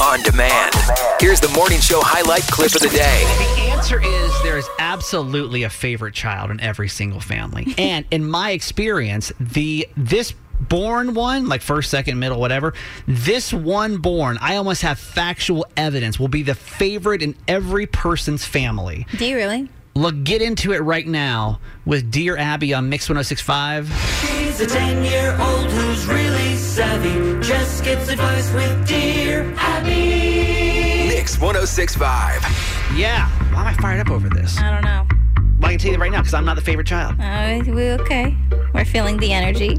on demand. Here's the morning show highlight clip of the day. The answer is there is absolutely a favorite child in every single family. and in my experience, the this born one, like first, second, middle, whatever, this one born, I almost have factual evidence will be the favorite in every person's family. Do you really? Look, get into it right now with Dear Abby on Mix 1065. She's a 10 year old who's really savvy. Just gets advice with Dear Abby. Mix 1065. Yeah. Why am I fired up over this? I don't know. Well, I can tell you that right now because I'm not the favorite child. Uh, we okay. We're feeling the energy.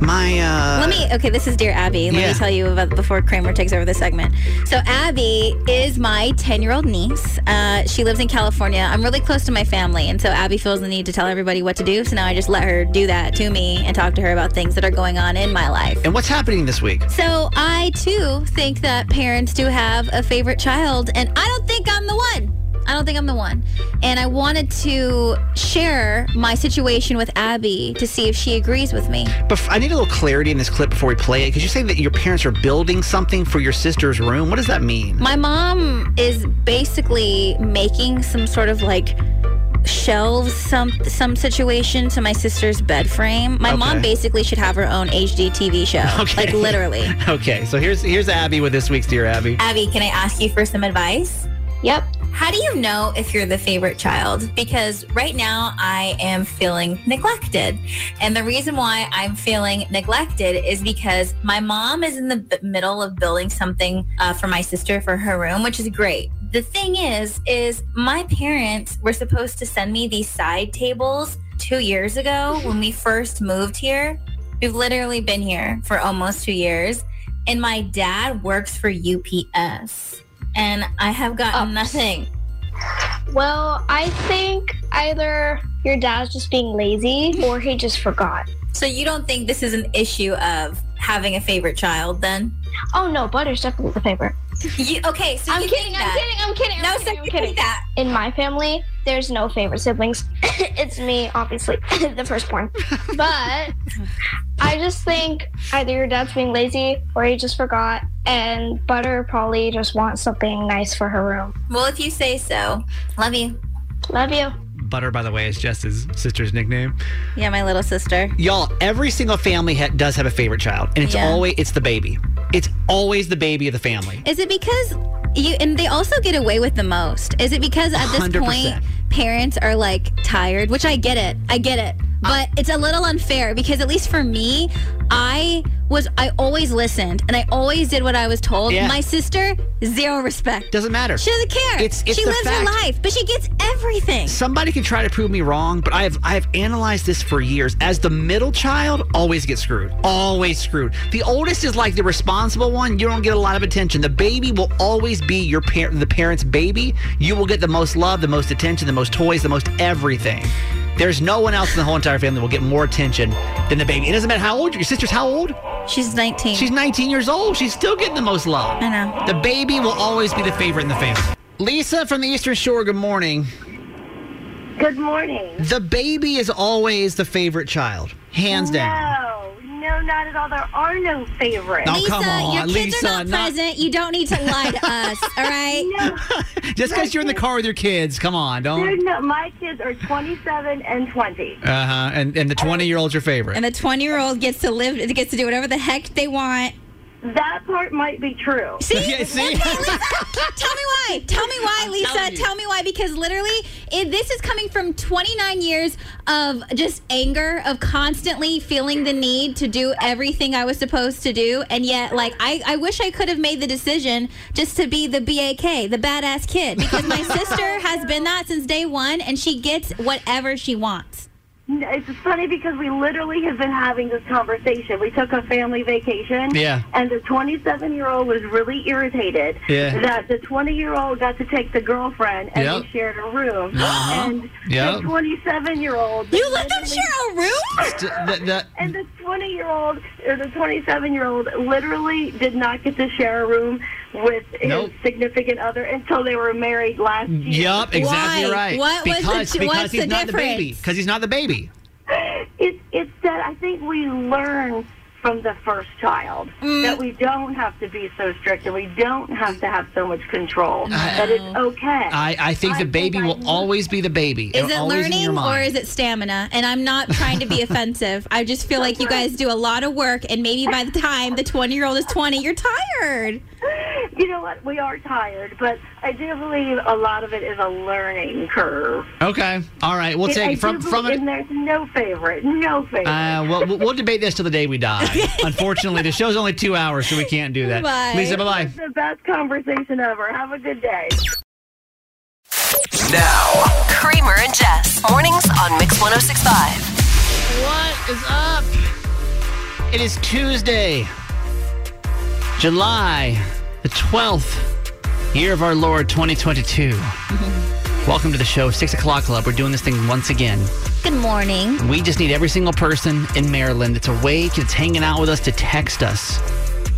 My, uh. Let me. Okay, this is dear Abby. Let Yeah. me tell you about before Kramer takes over the segment. So Abby is my ten-year-old niece. Uh, she lives in California. I'm really close to my family, and so Abby feels the need to tell everybody what to do. So now I just let her do that to me and talk to her about things that are going on in my life. And what's happening this week? So I too think that parents do have a favorite child, and I don't think I'm the one. I don't think I'm the one. And I wanted to share my situation with Abby to see if she agrees with me. But I need a little clarity in this clip before we play it because you say that your parents are building something for your sister's room. What does that mean? My mom is basically making some sort of like shelves some some situation to my sister's bed frame. My mom basically should have her own HGTV show. Okay. Like literally. Okay, so here's here's Abby with this week's Dear Abby. Abby, can I ask you for some advice? Yep. How do you know if you're the favorite child? Because right now I am feeling neglected. And the reason why I'm feeling neglected is because my mom is in the middle of building something uh, for my sister for her room, which is great. The thing is, is my parents were supposed to send me these side tables two years ago when we first moved here. We've literally been here for almost two years. And my dad works for UPS. And I have gotten Ups. Oh. nothing. Well, I think either your dad's just being lazy or he just forgot. So you don't think this is an issue of having a favorite child then? Oh no, Butter's definitely the favorite. You, okay, so I'm you kidding, think I'm kidding, I'm kidding, I'm No, kidding, I'm kidding. that. In my family, there's no favorite siblings. it's me, obviously, the firstborn. But I just think either your dad's being lazy or he just forgot, and Butter probably just wants something nice for her room. Well, if you say so. Love you. Love you. Butter, by the way, is Jess's sister's nickname. Yeah, my little sister. Y'all, every single family ha- does have a favorite child, and it's Yeah. always it's the baby. It's always the baby of the family. Is it because you and they also get away with the most? Is it because at this 100%. point parents are like tired, which I get it. I get it. But it's a little unfair because at least for me, I was I always listened and I always did what I was told. Yeah. My sister, zero respect. Doesn't matter. She doesn't care. It's- it's she lives her life, but she gets everything. Somebody can try to prove me wrong, but I have I have analyzed this for years. As the middle child, always gets screwed. Always screwed. The oldest is like the responsible one. You don't get a lot of attention. The baby will always be your parent, the parent's baby. You will get the most love, the most attention, the most toys, the most everything. There's no one else in the whole entire family will get more attention than the baby. It doesn't matter how old your sister's. How old? She's 19. She's 19 years old. She's still getting the most love. I know. The baby will always be the favorite in the family. Lisa from the Eastern Shore, good morning. Good morning. The baby is always the favorite child, hands down. No, no, not at all. There are no favorites. No. Lisa, come on, your kids Lisa, are not, not- present. You don't need to lie to us, all right? No, Just because you're in the car with your kids, come on, don't. no, my kids are 27 and 20. Uh huh. And and the 20 year old's your favorite. And the 20 year old gets to live, gets to do whatever the heck they want. That part might be true. See? Yeah, see? Okay, Lisa, tell me why. Tell me why, Lisa. Tell me why. Because literally, it, this is coming from 29 years of just anger, of constantly feeling the need to do everything I was supposed to do. And yet, like, I, I wish I could have made the decision just to be the BAK, the badass kid. Because my sister has been that since day one, and she gets whatever she wants. It's funny because we literally have been having this conversation. We took a family vacation. Yeah. And the 27 year old was really irritated Yeah. that the 20 year old got to take the girlfriend and Yep. they shared a room. Uh-huh. And Yep. the 27 year old. You let them share a room? St- the- the- And the 20 year old or the 27 year old literally did not get to share a room with his Nope. significant other until they were married last year. Yup, exactly Why? right. What was the because because what's he's the not the baby. Because he's not the baby. It's it's that I think we learn from the first child. Mm. That we don't have to be so strict and we don't have to have so much control. that it's okay. I, I think the baby think will know. always be the baby. Is It'll it always in your learning or is it stamina? And I'm not trying to be offensive. I just feel like you guys do a lot of work, and maybe by the time the 20 year old is 20, you're tired. you know what? We are tired, but I do believe a lot of it is a learning curve. Okay. All right. We'll I take do from from believe- it. and there's no favorite, no favorite. Uh, well, we'll- we'll debate this till the day we die. Unfortunately, the show's only two hours, so we can't do that. Bye. Lisa, bye bye. The best conversation ever. Have a good day. Now, Kramer and Jess. Mornings on Mix 1065. What is up? It is Tuesday, July the 12th, year of our Lord 2022. Mm-hmm. Welcome to the show, 6 o'clock club. We're doing this thing once again. Good morning. We just need every single person in Maryland that's awake, that's hanging out with us to text us.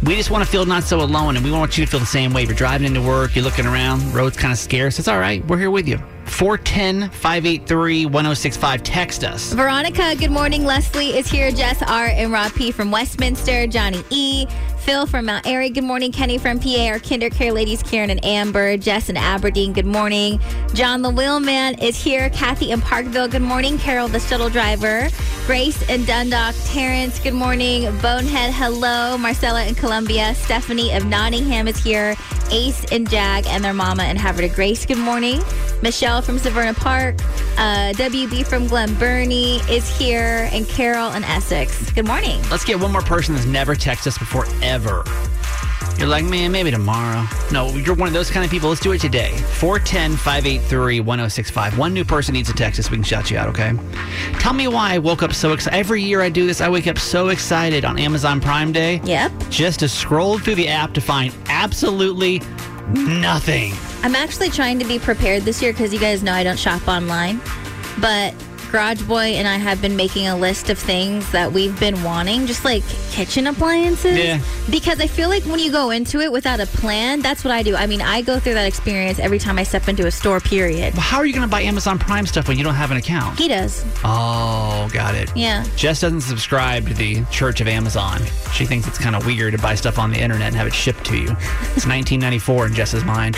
We just want to feel not so alone, and we want you to feel the same way. If you're driving into work, you're looking around, road's kind of scarce. It's all right. We're here with you. 410 583 1065. Text us. Veronica, good morning. Leslie is here. Jess R. and Rob P. from Westminster. Johnny E. Phil from Mount Airy. Good morning. Kenny from PA. Our KinderCare ladies, Karen and Amber. Jess and Aberdeen. Good morning. John the Wheelman is here. Kathy in Parkville. Good morning. Carol, the shuttle driver. Grace and Dundalk. Terrence. Good morning. Bonehead. Hello. Marcella in Columbia. Stephanie of Nottingham is here. Ace and Jag and their mama in Havre de Grace. Good morning. Michelle from Severna Park. Uh, WB from Glen Burnie is here. And Carol in Essex. Good morning. Let's get one more person that's never texted us before ever. You're like, man, maybe tomorrow. No, you're one of those kind of people. Let's do it today. 410 583 1065. One new person needs to text us. We can shout you out, okay? Tell me why I woke up so excited. Every year I do this, I wake up so excited on Amazon Prime Day Yep. just to scroll through the app to find absolutely nothing. I'm actually trying to be prepared this year because you guys know I don't shop online. But Garage Boy and I have been making a list of things that we've been wanting, just like kitchen appliances. Yeah. Because I feel like when you go into it without a plan, that's what I do. I mean, I go through that experience every time I step into a store, period. Well, how are you going to buy Amazon Prime stuff when you don't have an account? He does. Oh, got it. Yeah. Jess doesn't subscribe to the Church of Amazon. She thinks it's kind of weird to buy stuff on the internet and have it shipped to you. It's 1994 in Jess's mind.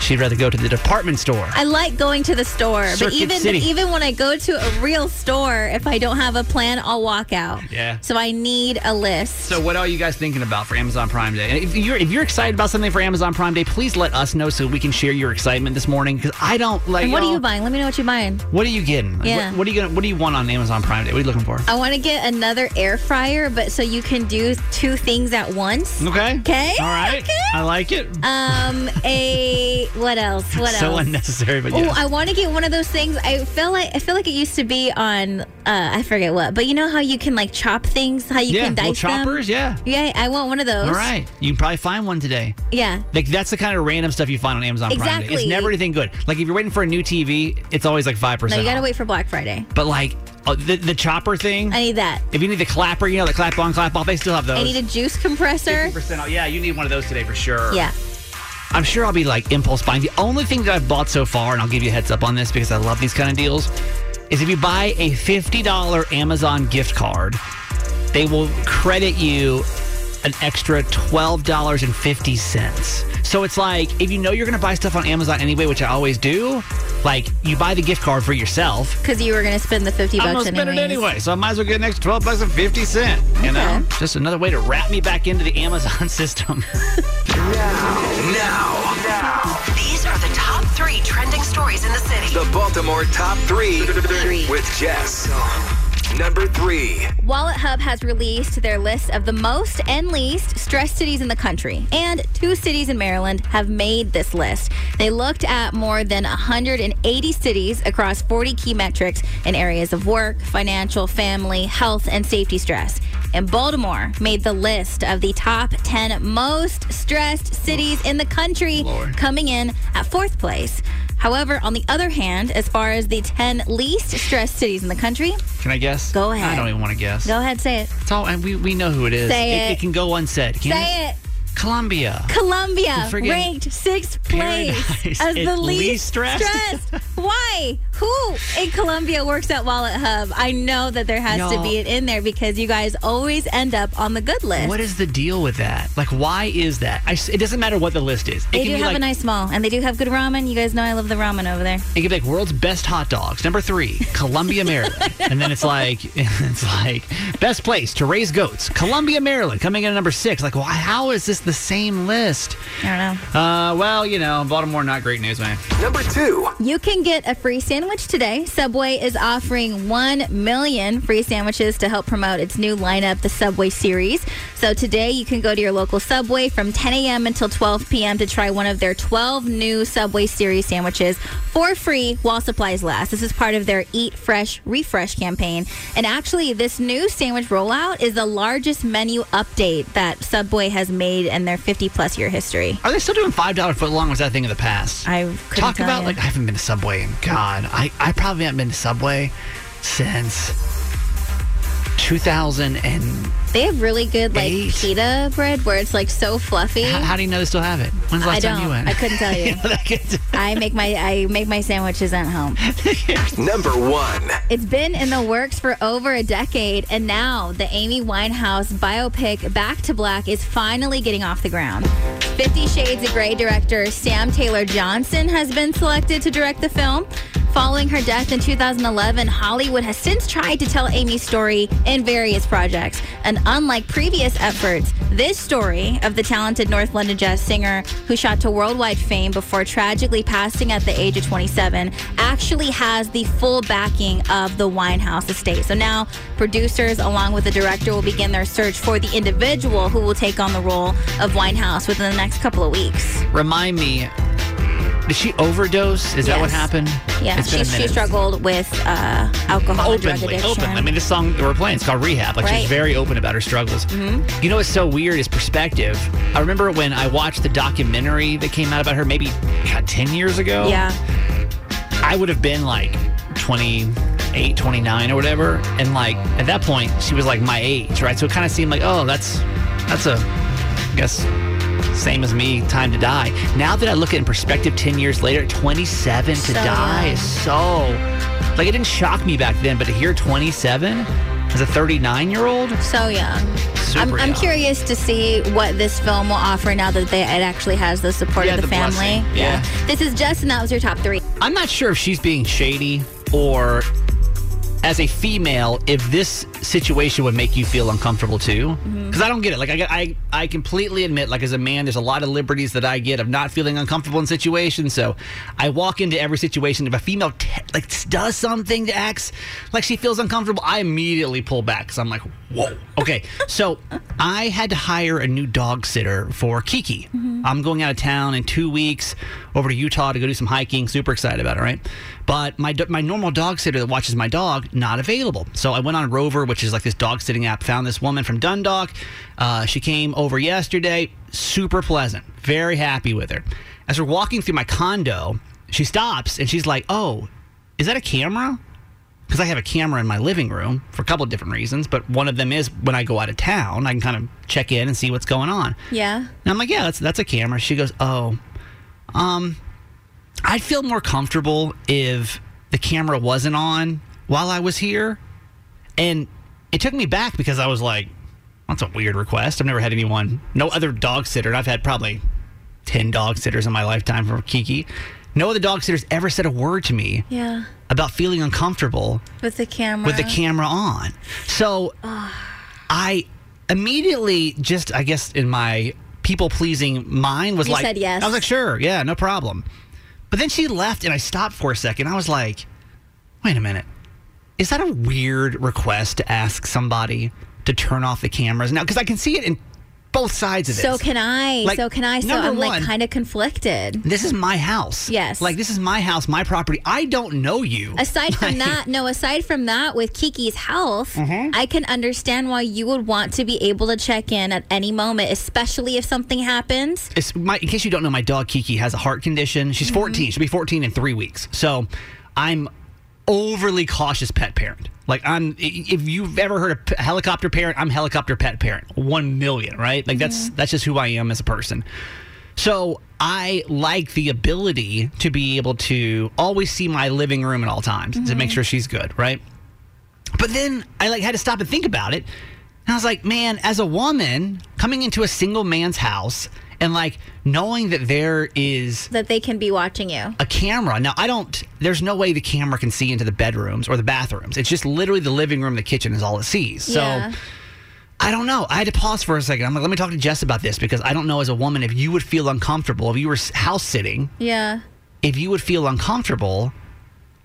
She'd rather go to the department store. I like going to the store, Circuit but even City. even when I go to a real store, if I don't have a plan, I'll walk out. Yeah. So I need a list. So, what are you guys thinking about for Amazon Prime Day? And if you're if you're excited about something for Amazon Prime Day, please let us know so we can share your excitement this morning. Because I don't like. and what are y'all- buying? Let me know what you're buying. What are you getting? Like, Yeah. What, what are you gonna? What do you want on Amazon Prime Day? What are you looking for? I want to get another air fryer, but so you can do two things at once. Okay. Okay. All right. Okay. I like it. Um, a what else? What else? so unnecessary, but Oh. I want to get one of those things. I feel like I feel like it used to be on. Uh, I forget what, but you know how you can like chop things, how you yeah. can Little dice them. choppers. Yeah. Yeah, I want one of those. All right. You can probably find one today. Yeah. Like that's the kind of random stuff you find on Amazon Prime Day. It's never anything good. Like if you're waiting for a new TV, it's always like five No, percent. you gotta wait for Black Friday. But like uh, the the chopper thing. I need that. if you need the clapper, you know the clap on, clap off. They still have those. I need a juice compressor. 50% off. Yeah, you need one of those today for sure. Yeah. I'm sure I'll be like impulse buying. The only thing that I've bought so far, and I'll give you a heads up on this because I love these kind of deals, is if you buy a $50 Amazon gift card, they will credit you an extra $12.50. So it's like if you know you're going to buy stuff on Amazon anyway, which I always do, like you buy the gift card for yourself. Because you were gonna spend the fifty I'm bucks gonna spend it anyway, so I might as well get an extra 12 bucks and 50 cent. You know? Just another way to wrap me back into the Amazon system. now, trending stories in the city. the Baltimore top three with Jess. Number three. WalletHub has released their list of the most and least stressed cities in the country, and two cities in Maryland have made this list. They looked at more than 180 cities across 40 key metrics in areas of work, financial, family, health, and safety stress. And Baltimore made the list of the top 10 most stressed cities in the country, Lord. coming in at fourth place. However, on the other hand, as far as the 10 least stressed cities in the country, Can I guess? Go ahead. I don't even want to guess. go ahead, say it. It's all, and we, we know who it is. Say it. it. can go unsaid. Can't Say it. Columbia. Columbia ranked sixth place as the least least stressed? stressed. Why? Who in Columbia works at WalletHub? I know that there has to Y'all- be it in there because you guys always end up on the good list. What is the deal with that? Like, why is that? I s it doesn't matter what the list is. It They can do be have like, a nice mall, and they do have good ramen. You guys know I love the ramen over there. It could be like world's best hot dogs. Number three, Columbia, Maryland. and then it's like it's like best place to raise goats, Columbia, Maryland, coming in at number six. Like, why? How is this the same list? I don't know. Uh, well, you know, Baltimore, not great news, man. Number two. You can get a free sandwich today. Subway is offering 1 million free sandwiches to help promote its new lineup, the Subway series. So today you can go to your local Subway from 10 a.m. until 12 p.m. to try one of their 12 new Subway series sandwiches for free while supplies last. This is part of their Eat Fresh Refresh campaign. And actually, this new sandwich rollout is the largest menu update that Subway has made in their 50 plus year history. Are they still doing five dollar foot long? Was that thing of the past? I couldn't Talk about you. like I haven't been to Subway in God. I I probably haven't been to Subway since 2000 and They have really good like Eight. pita bread where it's like so fluffy. how, how do you know they still have it? When's the I last time you don't. went? I couldn't tell you. know, that gets- I make my I make my sandwiches at home. Number one. It's been in the works for over a decade, and now the Amy Winehouse biopic Back to Black is finally getting off the ground. Fifty Shades of Grey director Sam Taylor Johnson has been selected to direct the film. Following her death in 2011, Hollywood has since tried to tell Amy's story in various projects. And unlike previous efforts, this story of the talented North London jazz singer who shot to worldwide fame before tragically passing at the age of 27 actually has the full backing of the Winehouse estate. So now producers, along with the director, will begin their search for the individual who will take on the role of Winehouse within the next couple of weeks. Remind me, did she overdose? Is that what happened? Yeah, It's been a she, she struggled with uh, alcohol openly, openly. I mean, this song that we're playing, it's called Rehab. Like Right. she's very open about her struggles. You know what's so weird is perspective. I remember when I watched the documentary that came out about her, maybe God, ten years ago. yeah. I would have been like 28, 29 or whatever. And like at that point, she was like my age, right? So it kind of seemed like, oh, that's that's a, I guess, same as me, time to die. Now that I look at it in perspective 10 years later, 27 to So die is so, like it didn't shock me back then, but to hear 27 as a 39 year old, So young. I'm, I'm curious to see what this film will offer now that they, it actually has the support Yeah, of the, the family. blessing. Yeah. This is Justin. That was your top three. I'm not sure if she's being shady or as a female, if this situation would make you feel uncomfortable too. Mm-hmm. Because I don't get it. Like I, I, I completely admit, like as a man, there's a lot of liberties that I get of not feeling uncomfortable in situations. So I walk into every situation. If a female t- like does something that acts like she feels uncomfortable, I immediately pull back because I'm like, whoa. Okay, so I had to hire a new dog sitter for Kiki. Mm-hmm. I'm going out of town in two weeks over to Utah to go do some hiking. Super excited about it, right? But my my normal dog sitter that watches my dog not available. So I went on Rover, which is like this dog sitting app. Found this woman from Dundalk. Uh, she came over yesterday. Super pleasant. Very happy with her. As we're walking through my condo, she stops and she's like, "Oh, is that a camera?" because I have a camera in my living room for a couple of different reasons, but one of them is when I go out of town, I can kind of check in and see what's going on. Yeah. And I'm like, yeah, that's that's a camera. She goes, oh, um, I'd feel more comfortable if the camera wasn't on while I was here, and it took me back because I was like, that's a weird request. I've never had anyone, no other dog sitter. and I've had probably ten dog sitters in my lifetime for Kiki. No other dog sitters ever said a word to me Yeah. about feeling uncomfortable With the camera. with the camera on. So I immediately just, I guess, in my people pleasing mind was You like, said yes. I was like, sure, yeah, no problem. But then she left and I stopped for a second. I was like, wait a minute. Is that a weird request to ask somebody to turn off the cameras now? Because I can see it in both sides of this. So can I. Like, so can I. So I'm like kind of conflicted. this is my house. Yes. Like, this is my house, my property. I don't know you. Aside from Like- that, no, aside from that, with Kiki's health, Mm-hmm. I can understand why you would want to be able to check in at any moment, especially if something happens. It's my, in case you don't know, my dog Kiki has a heart condition. She's 14. She'll be 14 in three weeks. So I'm overly cautious pet parent. Like I'm, if you've ever heard a helicopter parent, I'm helicopter pet parent. One million, right? Like that's that's just who I am as a person. So I like the ability to be able to always see my living room at all times to make mm-hmm. sure she's good, right? But then I like had to stop and think about it. And I was like, man, as a woman coming into a single man's house and like knowing that there is That they can be watching you. a camera. Now, I don't, there's no way the camera can see into the bedrooms or the bathrooms. It's just literally the living room, the kitchen is all it sees. Yeah. So I don't know. I had to pause for a second. I'm like, let me talk to Jess about this because I don't know as a woman if you would feel uncomfortable if you were house sitting, Yeah. if you would feel uncomfortable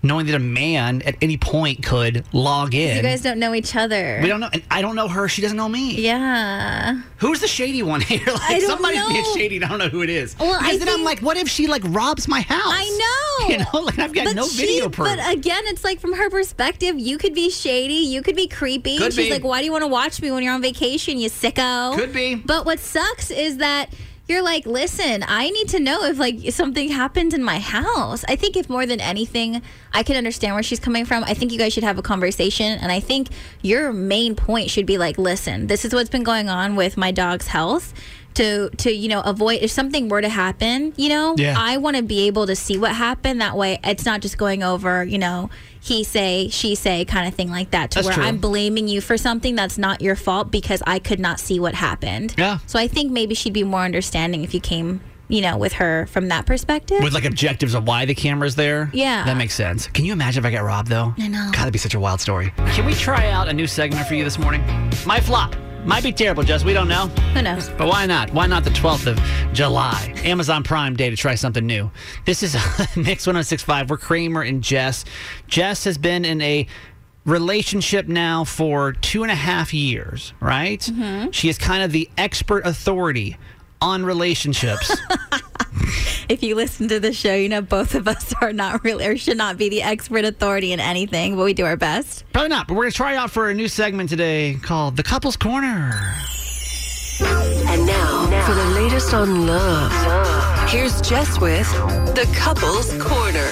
knowing that a man at any point could log in. You guys don't know each other. we don't know. And I don't know her. She doesn't know me. Yeah. Who's the shady one here? Like I don't somebody's being shady. and I don't know who it is. Well, I because then I'm like, what if she like robs my house? I know. You know, like I've got But no she- video proof. But again, it's like from her perspective, you could be shady, you could be creepy. Could She's be. like, "Why do you want to watch me when you're on vacation, you sicko?" Could be. But what sucks is that you're like, "Listen, I need to know if like something happened in my house." I think if more than anything, I can understand where she's coming from. I think you guys should have a conversation, and I think your main point should be like, "Listen, this is what's been going on with my dog's health." To, to you know avoid if something were to happen you know Yeah. I want to be able to see what happened. That way, it's not just going over, you know, he say, she say kind of thing like that, to That's where true. I'm blaming you for something that's not your fault because I could not see what happened. Yeah. So I think maybe she'd be more understanding if you came, you know, with her from that perspective. with like objectives of why the camera's there. Yeah. That makes sense. Can you imagine if I got robbed though? I know. God, that'd be such a wild story. Can we try out a new segment for you this morning? My flop. Might be terrible, Jess. We don't know. Who knows? But why not? Why not the 12th of July? Amazon Prime Day to try something new. This is Mix 1065. We're Kramer and Jess. Jess has been in a relationship now for two and a half years, right? Mm-hmm. She is kind of the expert authority on relationships. If you listen to the show, you know both of us are not really or should not be the expert authority in anything, but we do our best. Probably not, but we're going to try out for a new segment today called The Couple's Corner. And now, for the latest on love. Here's Jess with the Couples Corner.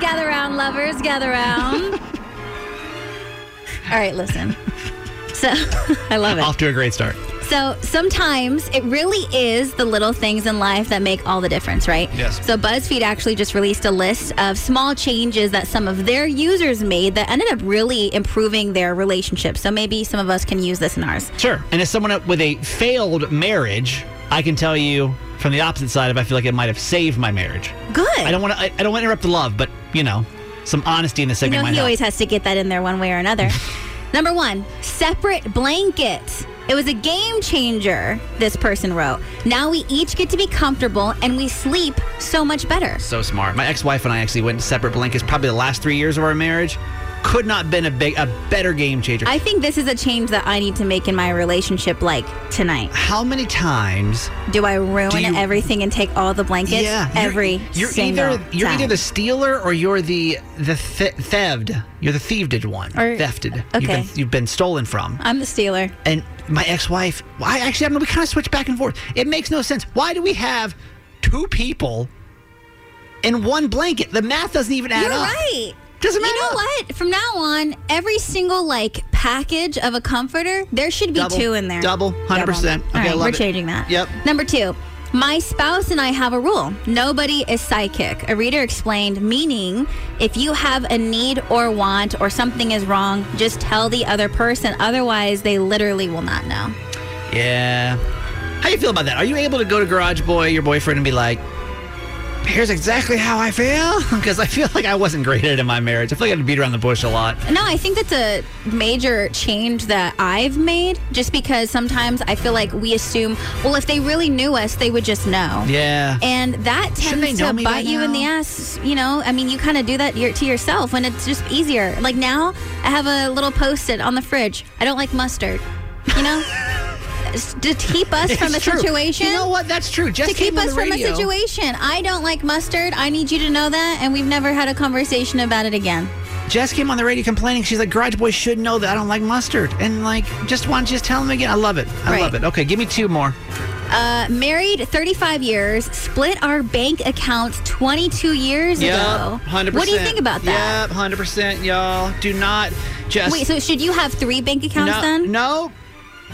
Gather round, lovers, gather round. All right, listen. So I love it. Off to a great start. So sometimes it really is the little things in life that make all the difference, right? Yes. So BuzzFeed actually just released a list of small changes that some of their users made that ended up really improving their relationship. So maybe some of us can use this in ours. Sure. And as someone with a failed marriage, I can tell you from the opposite side if I feel like it might have saved my marriage. Good. I don't want to. I, I don't want to interrupt the love, but you know, some honesty in the you segment know, might he help. always has to get that in there one way or another. Number one, separate blankets. It was a game changer, this person wrote. Now we each get to be comfortable and we sleep so much better. so smart. My ex-wife and I actually went to separate blankets probably the last three years of our marriage. Could not have been a big, a better game changer. I think this is a change that I need to make in my relationship like tonight. How many times? Do I ruin Do you- everything and take all the blankets? yeah, you're- every You're single either you're time. either the stealer or you're the the th- thefted. You're the thieved one. Or- thefted. You've okay. been, you've been stolen from. I'm the stealer. and my ex-wife well, I actually I don't know we kind of switch back and forth it makes no sense why do we have two people in one blanket the math doesn't even add You're up right. doesn't matter You know what? From now on, every single like package of a comforter, there should be Double. two in there. Double. 100%. All Okay, I right, love we're it. changing that. Yep. Number two. My spouse and I have a rule. Nobody is psychic. A reader explained, meaning if you have a need or want or something is wrong, just tell the other person. Otherwise, they literally will not know. yeah how you feel about that are you able to go to garage boy your boyfriend and be like here's exactly how I feel because I feel like I wasn't great in my marriage I feel like I had to beat around the bush a lot No, I think that's a major change that I've made just because sometimes I feel like we assume, well, if they really knew us, they would just know. yeah And that tends to bite you in the ass. You know, I mean, you kind of do that to yourself when it's just easier. Like now, I have a little post it on the fridge. I don't like mustard. You know, to keep us from a true. situation. you know what that's true just To keep us from a situation. I don't like mustard. I need you to know that. And we've never had a conversation about it again. Jess came on the radio complaining. She's like, Garage Boy should know that I don't like mustard. And like, just want to just tell him again. I love it. I Right. love it. Okay, give me two more. Uh, married 35 years, split our bank accounts 22 years ago. hundred percent. What do you think about that? Yep, hundred percent, y'all. Do not just Wait, so should you have three bank accounts no, then? no.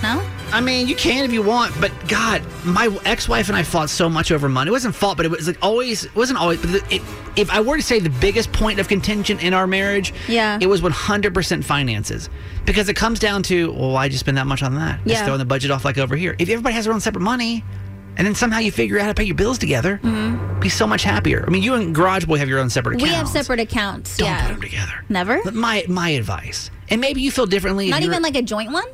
No? I mean, you can if you want, but God, my ex-wife and I fought so much over money. It wasn't fought, but it was like always. It wasn't always. But it, if I were to say the biggest point of contention in our marriage, Yeah. it was 100% finances because it comes down to, well, why just spend that much on that? Just Yeah. throwing the budget off like over here. If everybody has their own separate money, and then somehow you figure out how to pay your bills together, be so much happier. I mean, you and Garage Boy have your own separate Mm-hmm. We have separate accounts. Don't yeah. put them together. Never? My my advice, and maybe you feel differently. Not even like a joint one?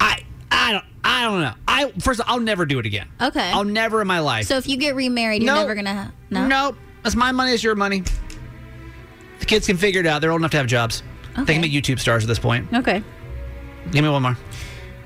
I I don't I don't know. I first of all, I'll never do it again. Okay. I'll never in my life. So if you get remarried, you're No. never gonna. No. Nope. That's my money. It's your money. The kids can figure it out. They're old enough to have jobs. They Okay. can be YouTube stars at this point. Okay. Give me one more.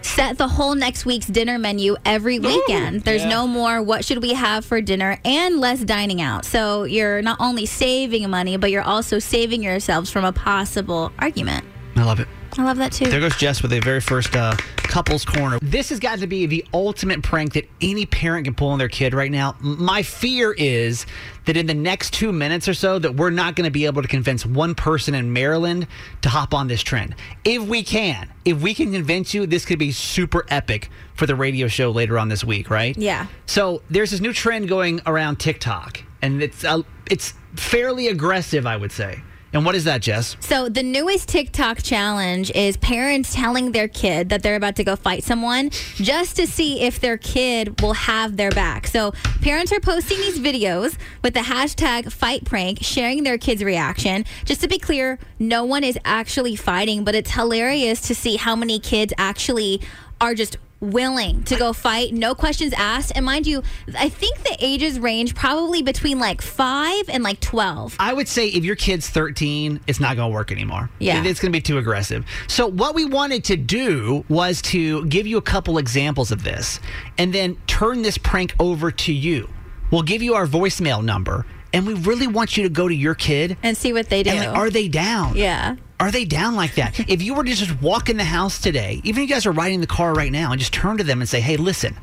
Set the whole next week's dinner menu every weekend. There's yeah. no more what should we have for dinner and less dining out. So you're not only saving money, but you're also saving yourselves from a possible argument. I love it. I love that too. There goes Jess with the very first uh, couples corner. This has got to be the ultimate prank that any parent can pull on their kid right now. My fear is that in the next two minutes or so, that we're not going to be able to convince one person in Maryland to hop on this trend. If we can, if we can convince you, this could be super epic for the radio show later on this week, right? Yeah. So there's this new trend going around TikTok, and it's uh, it's fairly aggressive, I would say. And what is that, Jess? So the newest TikTok challenge is parents telling their kid that they're about to go fight someone just to see if their kid will have their back. So parents are posting these videos with the hashtag fight prank, sharing their kid's reaction. Just to be clear, no one is actually fighting, but it's hilarious to see how many kids actually are just willing to go fight, no questions asked. And mind you, I think the ages range probably between like five and like 12. I would say if your kid's 13, it's not going to work anymore. Yeah. It's going to be too aggressive. So, what we wanted to do was to give you a couple examples of this and then turn this prank over to you. We'll give you our voicemail number and we really want you to go to your kid And see what they do. and like, are they down? yeah. Are they down like that? if you were to just walk in the house today, even if you guys are riding the car right now, and just turn to them and say, hey, listen,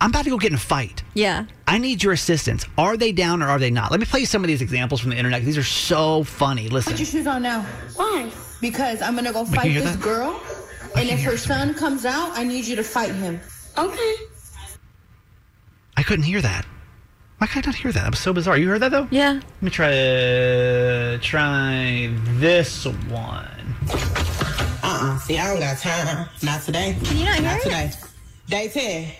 I'm about to go get in a fight. Yeah. I need your assistance. Are they down or are they not? Let me play you some of these examples from the internet. These are so funny. Listen. Put your shoes on now. Why? Because I'm gonna go fight this that? girl, and if her son comes out, I need you to fight him. Okay. I couldn't hear that. Why could I not hear that? That was so bizarre. You heard that though? Yeah. Let me try uh, try this one. Uh-uh. See, I don't got time. Not today. Can you not hear Not it? today. Day 10.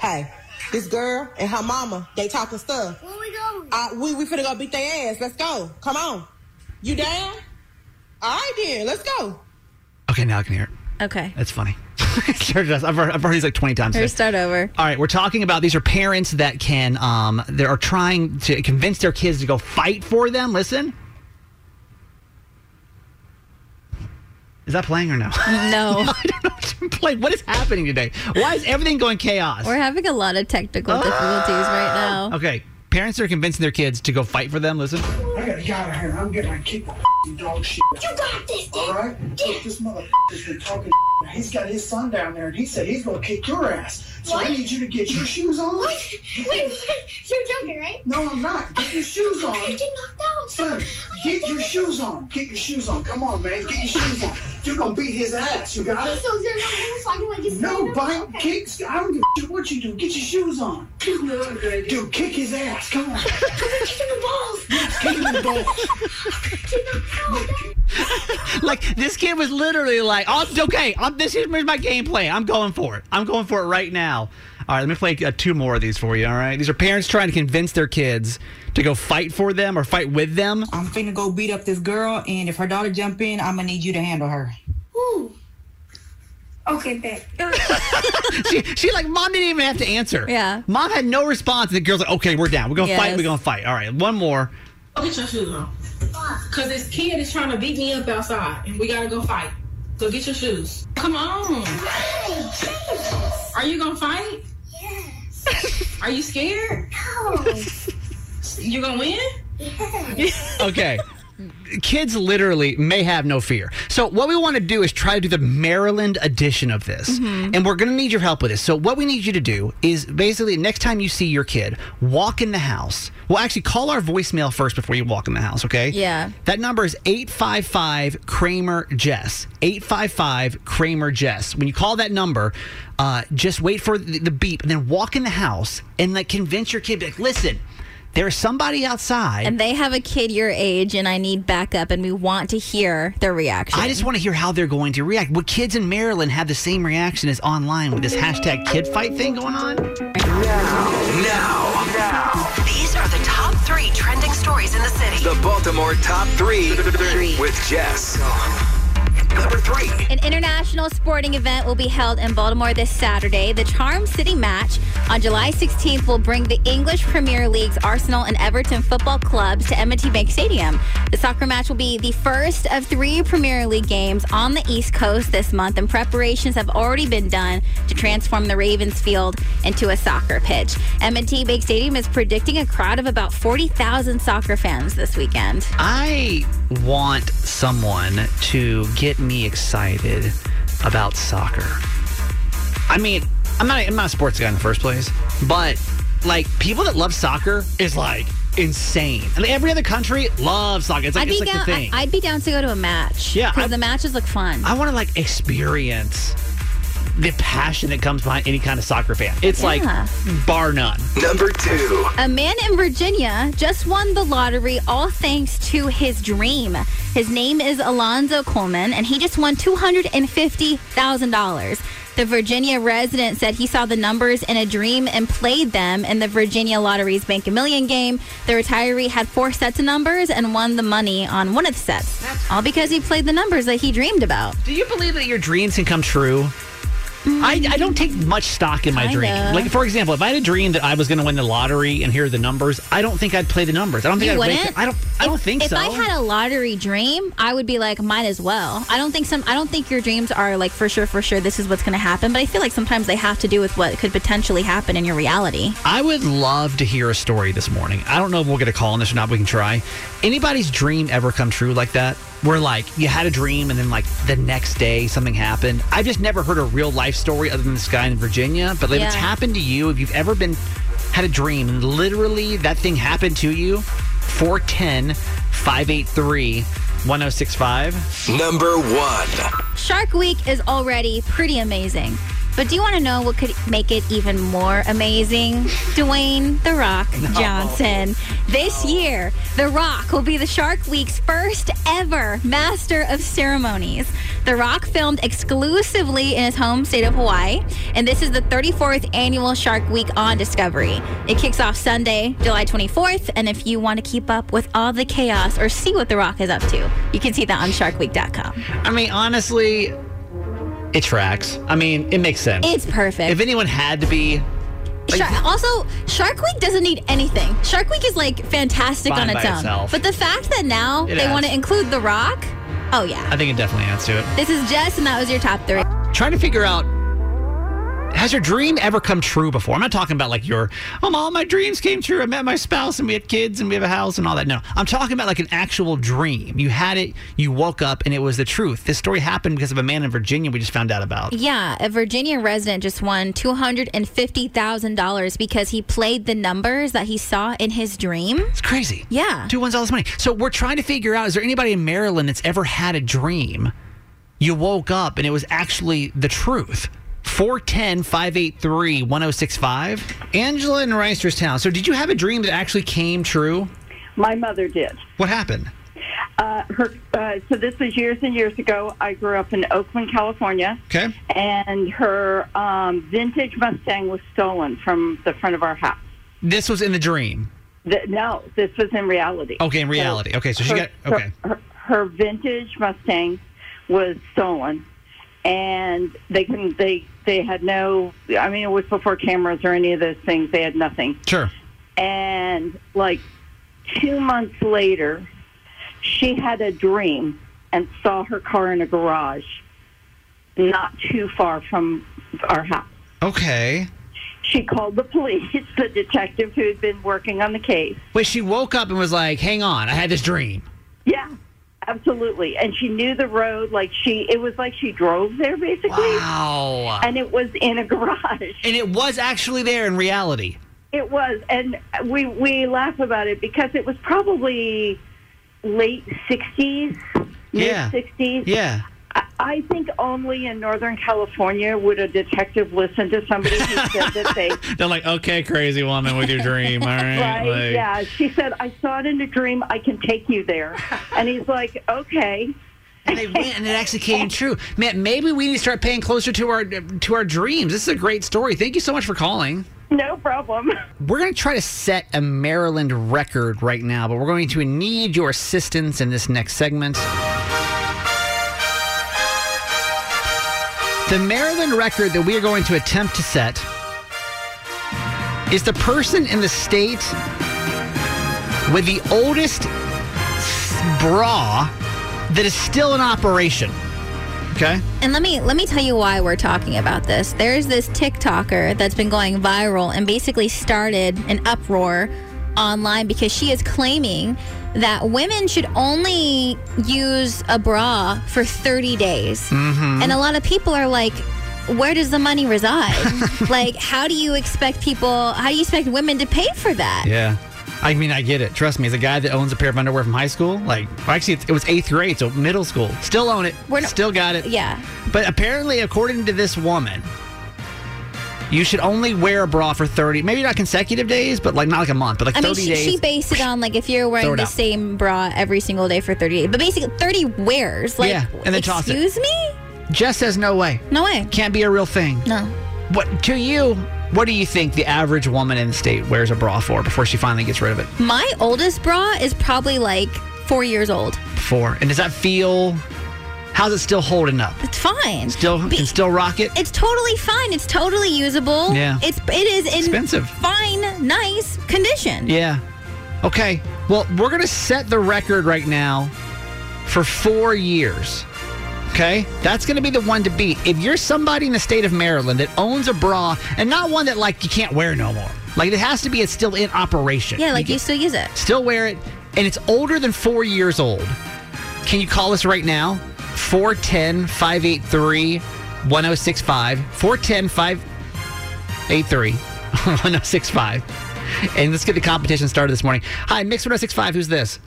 Hey, this girl and her mama, they talking stuff. Where we going? Uh, we, we finna go beat their ass. Let's go. Come on. You down? All right, then. Let's go. Okay, now I can hear it. Okay. That's funny. Sure. I've heard, I've these like 20 times. Or today. start over. All right, we're talking about these are parents that can um they are trying to convince their kids to go fight for them. Listen. Is that playing or no? No. I don't know what to play. What is happening today? Why is everything going chaos? We're having a lot of technical Ah! difficulties right now. Okay, parents are convincing their kids to go fight for them. Listen. I gotta get out of here. I'm getting my kick the dog shit. You got this, Dad. All right? Look, this motherfucker's been talking. He's got his son down there, and he said he's gonna kick your ass. So I need you to get your shoes on. What? Wait, wait. You're joking, right? No, I'm not. Get your shoes on. I get knocked out. Son, get your shoes on. Get your shoes on. Come on, man. Get your shoes on. You're gonna beat his ass. You got it? So you're not gonna fight him like you No, said? bite, Okay. kicks. I don't give a shit what you do. Get your shoes on. Dude, kick his ass. Come on. I'm kick him in the balls. Kick him in the balls. Kick him out. Like this kid was literally like, "Oh, okay. I'm, this is my game plan. I'm going for it. I'm going for it right now." All right, let me play uh, two more of these for you. All right, these are parents trying to convince their kids to go fight for them or fight with them. I'm finna go beat up this girl, and if her daughter jump in, I'm gonna need you to handle her. Ooh. Okay, babe. she, she like mom didn't even have to answer. Yeah. mom had no response. The girl's like, "Okay, we're down. We're gonna fight. We're gonna fight." All right, one more. Go get your shoes on. Cause this kid is trying to beat me up outside, and we gotta go fight. Go get your shoes. Come on. Are you gonna fight? Yes. Are you scared? No. You gonna win? Okay. Kids literally may have no fear. So what we want to do is try to do the Maryland edition of this, Mhm. and we're going to need your help with this. So what we need you to do is basically next time you see your kid walk in the house. Well, actually, call our voicemail first before you walk in the house. Okay? Yeah. That number is 855 Kramer Jess. 855 Kramer Jess. When you call that number, uh, just wait for the, beep and then walk in the house and like convince your kid, like, listen, there's somebody outside. And they have a kid your age, and I need backup, and we want to hear their reaction. I just want to hear how they're going to react. Would kids in Maryland have the same reaction as online with this hashtag kid fight thing going on? Now, now, now. These are the top three trending stories in the city. the Baltimore top three, with Jess. Number three. An international sporting event will be held in Baltimore this Saturday. The Charm City match on July 16th will bring the English Premier League's Arsenal and Everton football clubs to M&T Bank Stadium. The soccer match will be the first of three Premier League games on the East Coast this month, and preparations have already been done to transform the Ravens field into a soccer pitch. M&T Bank Stadium is predicting a crowd of about 40,000 soccer fans this weekend. I want someone to get me excited about soccer. I mean, I'm not I'm not a sports guy in the first place, but like people that love soccer is like insane. I mean, every other country loves soccer. It's like, I'd it's be like down. the thing. I, would be down to go to a match. Yeah, because the matches look fun. I want to like experience the passion that comes behind any kind of soccer fan. It's Yeah. like bar none. Number two. A man in Virginia just won the lottery all thanks to his dream. His name is Alonzo Coleman, and he just won $250,000. The Virginia resident said he saw the numbers in a dream and played them in the Virginia Lottery's Bank a Million game. The retiree had four sets of numbers and won the money on one of the sets, all because he played the numbers that he dreamed about. Do you believe that your dreams can come true? I, I don't take much stock in my Kinda. dream. Like, for example, if I had a dream that I was going to win the lottery and hear the numbers, I don't think I'd play the numbers. I don't think You I'd wake wouldn't? I don't. I don't think so. if so. I had a lottery dream, I would be like, might as well. I don't think some. I don't think your dreams are like for sure, for sure. This is what's going to happen. But I feel like sometimes they have to do with what could potentially happen in your reality. I would love to hear a story this morning. I don't know if we'll get a call on this or not. but We can try. Anybody's dream ever come true like that? Where like you had a dream and then like the next day something happened. I've just never heard a real life story other than this guy in Virginia. But if it's happened to you, if you've ever been had a dream and literally that thing happened to you, 410 583 1065. Number one. Shark Week is already pretty amazing. But do you want to know what could make it even more amazing? Dwayne The Rock Johnson. This year, The Rock will be the Shark Week's first ever Master of Ceremonies. The Rock filmed exclusively in his home state of Hawaii, and this is the 34th annual Shark Week on Discovery. It kicks off Sunday, July 24th, and if you want to keep up with all the chaos or see what The Rock is up to, you can see that on sharkweek.com. I mean, honestly, it tracks. I mean, it makes sense. It's perfect. If anyone had to be also, Shark Week doesn't need anything. Shark Week is like fantastic on its own. itself. But the fact that now It they want to include The Rock, oh yeah. I think it definitely adds to it. This is Jess, and that was your top three. Trying to figure out has your dream ever come true before? I'm not talking about like your, oh, all my dreams came true. I met my spouse and we had kids and we have a house and all that. No, I'm talking about like an actual dream. You had it, you woke up and it was the truth. This story happened because of a man in Virginia we just found out about. Yeah, a Virginia resident just won $250,000 because he played the numbers that he saw in his dream. It's crazy. Yeah. Dude wins all this money. So we're trying to figure out is there anybody in Maryland that's ever had a dream? You woke up and it was actually the truth. 410 583 1065. Angela in Reisterstown. So, did you have a dream that actually came true? My mother did. What happened? Uh, her. Uh, so this was years and years ago. I grew up in Oakland, California, Okay. and her um, vintage Mustang was stolen from the front of our house. This was in the dream. The, no, this was in reality. Okay, in reality. Okay, so she her, got. Okay. Her, her, her vintage Mustang was stolen, and they can they they had no. I mean, it was before cameras or any of those things. They had nothing. Sure. And like two months later, she had a dream and saw her car in a garage not too far from our house. Okay. She called the police, the detective who had been working on the case. Wait, she woke up and was like, hang on, I had this dream. Yeah, absolutely. And she knew the road. Like she, it was like she drove there basically. Wow. And it was in a garage. And it was actually there in reality. It was, and we we laugh about it because it was probably late '60s, mid Yeah. '60s. Yeah. I- I think only in Northern California would a detective listen to somebody who said that they. They're like, okay, crazy woman with your dream. All right. Right? like- yeah. She said, "I saw it in a dream. I can take you there." And he's like, "Okay." And they went, and it actually came true. Man, maybe we need to start paying closer to our to our dreams. This is a great story. Thank you so much for calling. No problem. We're going to try to set a Maryland record right now, but we're going to need your assistance in this next segment. The Maryland record that we are going to attempt to set is the person in the state with the oldest bra that is still in operation. Okay? And let me let me tell you why we're talking about this. There's this TikToker that's been going viral and basically started an uproar online because she is claiming that women should only use a bra for 30 days. Mhm. And a lot of people are like where does the money reside? like how do you expect people how do you expect women to pay for that? Yeah. I mean, I get it. Trust me, as a guy that owns a pair of underwear from high school, like, actually, it was eighth grade, so middle school. Still own it. We're not- Still got it. Yeah. But apparently, according to this woman, you should only wear a bra for 30, maybe not consecutive days, but like not like a month, but like I 30 mean, she, days. she based it on like if you're wearing the out. same bra every single day for 30 days, but basically 30 wears. Like, Yeah, and then toss it. excuse me? Jess says no way. No way. Can't be a real thing. No. What to you? What do you think the average woman in the state wears a bra for before she finally gets rid of it? My oldest bra is probably like four years old. Four. and does that feel? How's it still holding up? It's fine. Still can still rock it. It's totally fine. It's totally usable. Yeah. It's it is in Expensive. fine, nice condition. Yeah. Okay. Well, we're going to set the record right now for four years. Okay? That's going to be the one to beat. If you're somebody in the state of Maryland that owns a bra and not one that, like, you can't wear no more, like, it has to be it's still in operation. Yeah, like you you still use it. still wear it, and it's older than four years old. Can you call us right now? 410 583 1065. 410 583 1065. And let's get the competition started this morning. Hi, Mix 1065. Who's this?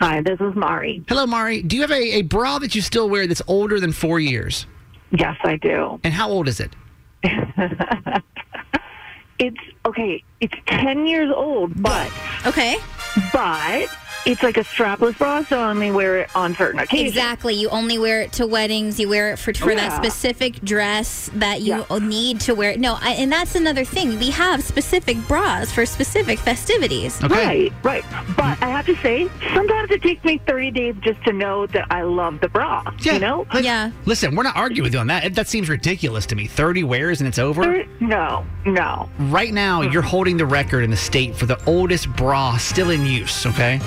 Hi, this is Mari. Hello, Mari. Do you have a, a bra that you still wear that's older than four years? Yes, I do. And how old is it? It's okay. It's ten years old, but okay, but it's like a strapless bra, so I only wear it on certain occasions. Exactly. You only wear it to weddings. You wear it for, for oh, that specific dress that you need to wear. No, I, and that's another thing. We have specific bras for specific festivities. Okay. Right, right. But I have to say, sometimes it takes me 30 days just to know that I love the bra. Yeah. You know? Yeah. Listen, we're not arguing with you on that. That seems ridiculous to me. 30 wears and it's over? No, no. Right now, you're holding the record in the state for the oldest bra still in use, okay?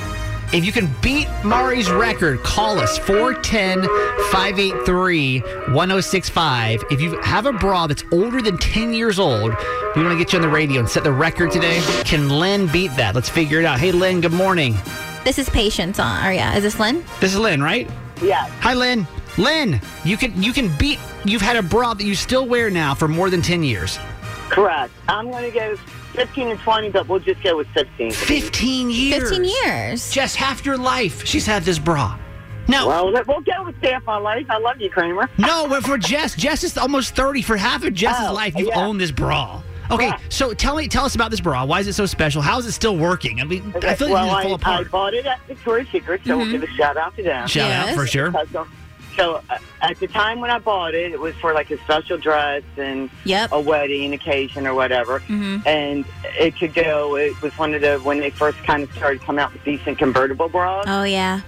If you can beat Mari's record, call us 410 583 1065. If you have a bra that's older than 10 years old, we want to get you on the radio and set the record today. Can Lynn beat that? Let's figure it out. Hey, Lynn, good morning. This is Patience on. Or yeah, is this Lynn? This is Lynn, right? Yeah. Hi, Lynn. Lynn, you can you can beat. You've had a bra that you still wear now for more than 10 years. Correct. I'm going to go 15 and 20, but we'll just go with 15. 15 years. 15 years. Just half your life, she's had this bra. No. Well, we'll go with half my life. I love you, Kramer. No, but for Jess, Jess is almost 30. For half of Jess's Oh, life, you've yeah. owned this bra. Okay, so tell me, tell us about this bra. Why is it so special? How is it still working? I mean, I feel like well, it's I, fall I bought it at Victoria's Secret, so we'll mm-hmm. give a shout out to them. Shout out, for sure. So, so uh, at the time when I bought it, it was for like a special dress and Yep. a wedding occasion or whatever. Mhm. And it could go. It was one of the when they first kind of started coming out with decent convertible bras. Oh yeah.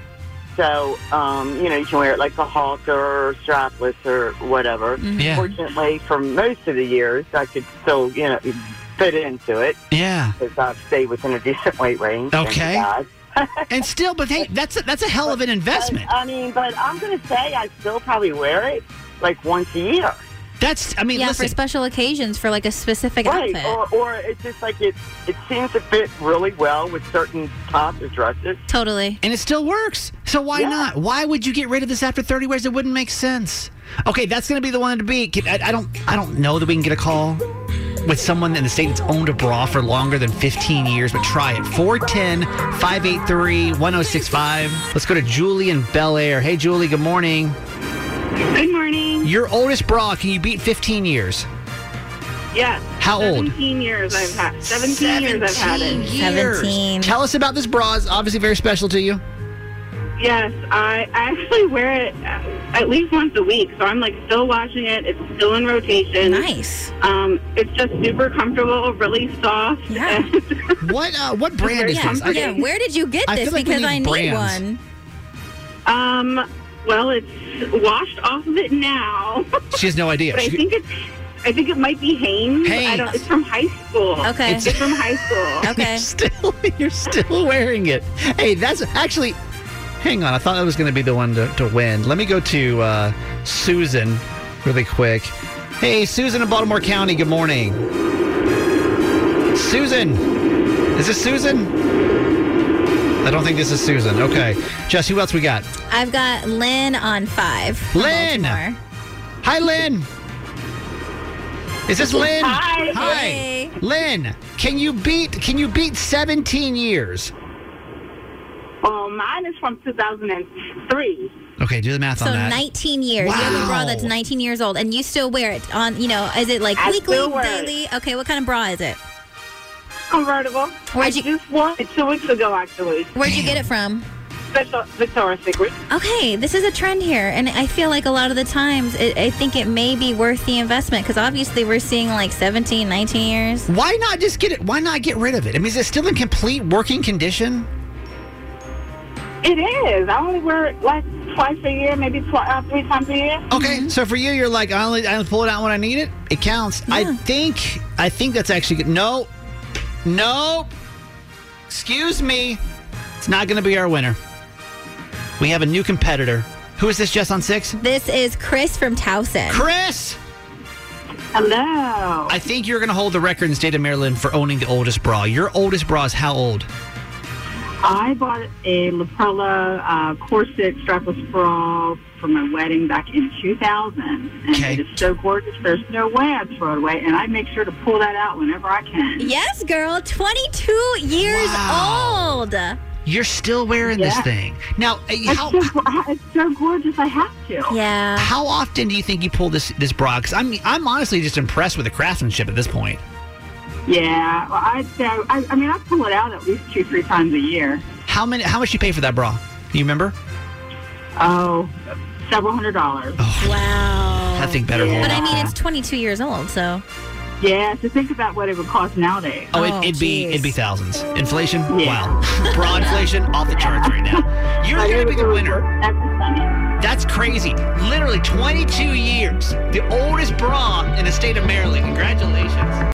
So, um, you know, you can wear it like a halter or strapless or whatever. Mm-hmm. Yeah. Fortunately, for most of the years, I could still, you know, fit into it. Yeah. Because I've stayed within a decent weight range. thank Okay. God. and still, but hey, that's a, that's a hell of an investment. I mean, but I'm going to say I still probably wear it like once a year. That's, I mean, yeah, listen. for special occasions, for like a specific Right, outfit. or, or it's just like it, it seems to fit really well with certain tops or dresses. Totally. And it still works. So why not? Why would you get rid of this after 30 wears? It wouldn't make sense. Okay, that's going to be the one to beat. I, I don't I don't know that we can get a call with someone in the state that's owned a bra for longer than 15 years, but try it. 410 583 1065. Let's go to Julie in Bel Air. Hey, Julie, good morning. Good morning. Your oldest bra, can you beat 15 years? Yes. How old? 17 years I've had. 17, years I've had it. Years. Tell us about this bra. It's obviously very special to you. Yes, I, I actually wear it at least once a week, so I'm like still washing it. It's still in rotation. Nice. Um, it's just super comfortable, really soft. Yeah. what uh, what brand is yeah, this? I- yeah, where did you get I this? feel like because need I need brands. one. Um, well, it's washed off of it now. She has no idea. but I think it's. I think it might be Hanes. I Hanes. don't, it's from high school. Okay. It's, from high school. You're still, you're still wearing it. Hey, that's actually. Hang on, I thought that was going to be the one to, to win. Let me go to uh, Susan really quick. Hey, Susan in Baltimore County. Good morning. Susan, is this Susan? I don't think this is Susan. Okay, Jess, who else we got? I've got Lynn on five. Lynn! Baltimore. Hi, Lynn. Is this Lynn? Hi. Hi. Hey. Lynn, can you beat can you beat 17 years? Well, mine is from 2003. Okay, do the math So on that. So 19 years. Wow. You have a bra that's 19 years old, and you still wear it on. You know, is it like I weekly, still wear it. daily? Okay, what kind of bra is it? Convertible. Where'd I just won it two weeks ago, actually. Where'd you get it from? Victor- Victoria's Secret. Okay, this is a trend here, and I feel like a lot of the times, it, I think it may be worth the investment because obviously we're seeing like 17, 19 years. Why not just get it? Why not get rid of it? I mean, is it still in complete working condition? It is. I only wear it like twice a year, maybe twi- uh, three times a year. Okay, so for you, you're like, I only I only pull it out when I need it. It counts. I think I think that's actually good. No, no. Excuse me. It's not going to be our winner. We have a new competitor. Who is this? Just on six. This is Chris from Towson. Chris. Hello. I think you're going to hold the record in the state of Maryland for owning the oldest bra. Your oldest bra is how old? I bought a La Perla uh, corset strapless bra for my wedding back in 2000. And Okay. it is so gorgeous, there's no way I'd throw it away. And I make sure to pull that out whenever I can. Yes, girl, 22 years old. You're still wearing this thing now. uh, It's, How, so, it's so gorgeous, I have to. Yeah. how often do you think you pull this this bra? Because I'm I'm honestly just impressed with the craftsmanship at this point. Yeah, well, I'd say, I, I mean, I pull it out at least two, three times a year. How many? How much you pay for that bra? Do you remember? Oh, several hundred dollars. Oh. Wow. I think better hold But I mean, it's 22 years old, so. Yeah, to think about what it would cost nowadays. Oh, it, oh, it'd be it'd be thousands. Inflation? Wow. Bra inflation off the charts right now. You're gonna be the winner. That's crazy. Literally 22 years. The oldest bra in the state of Maryland. Congratulations.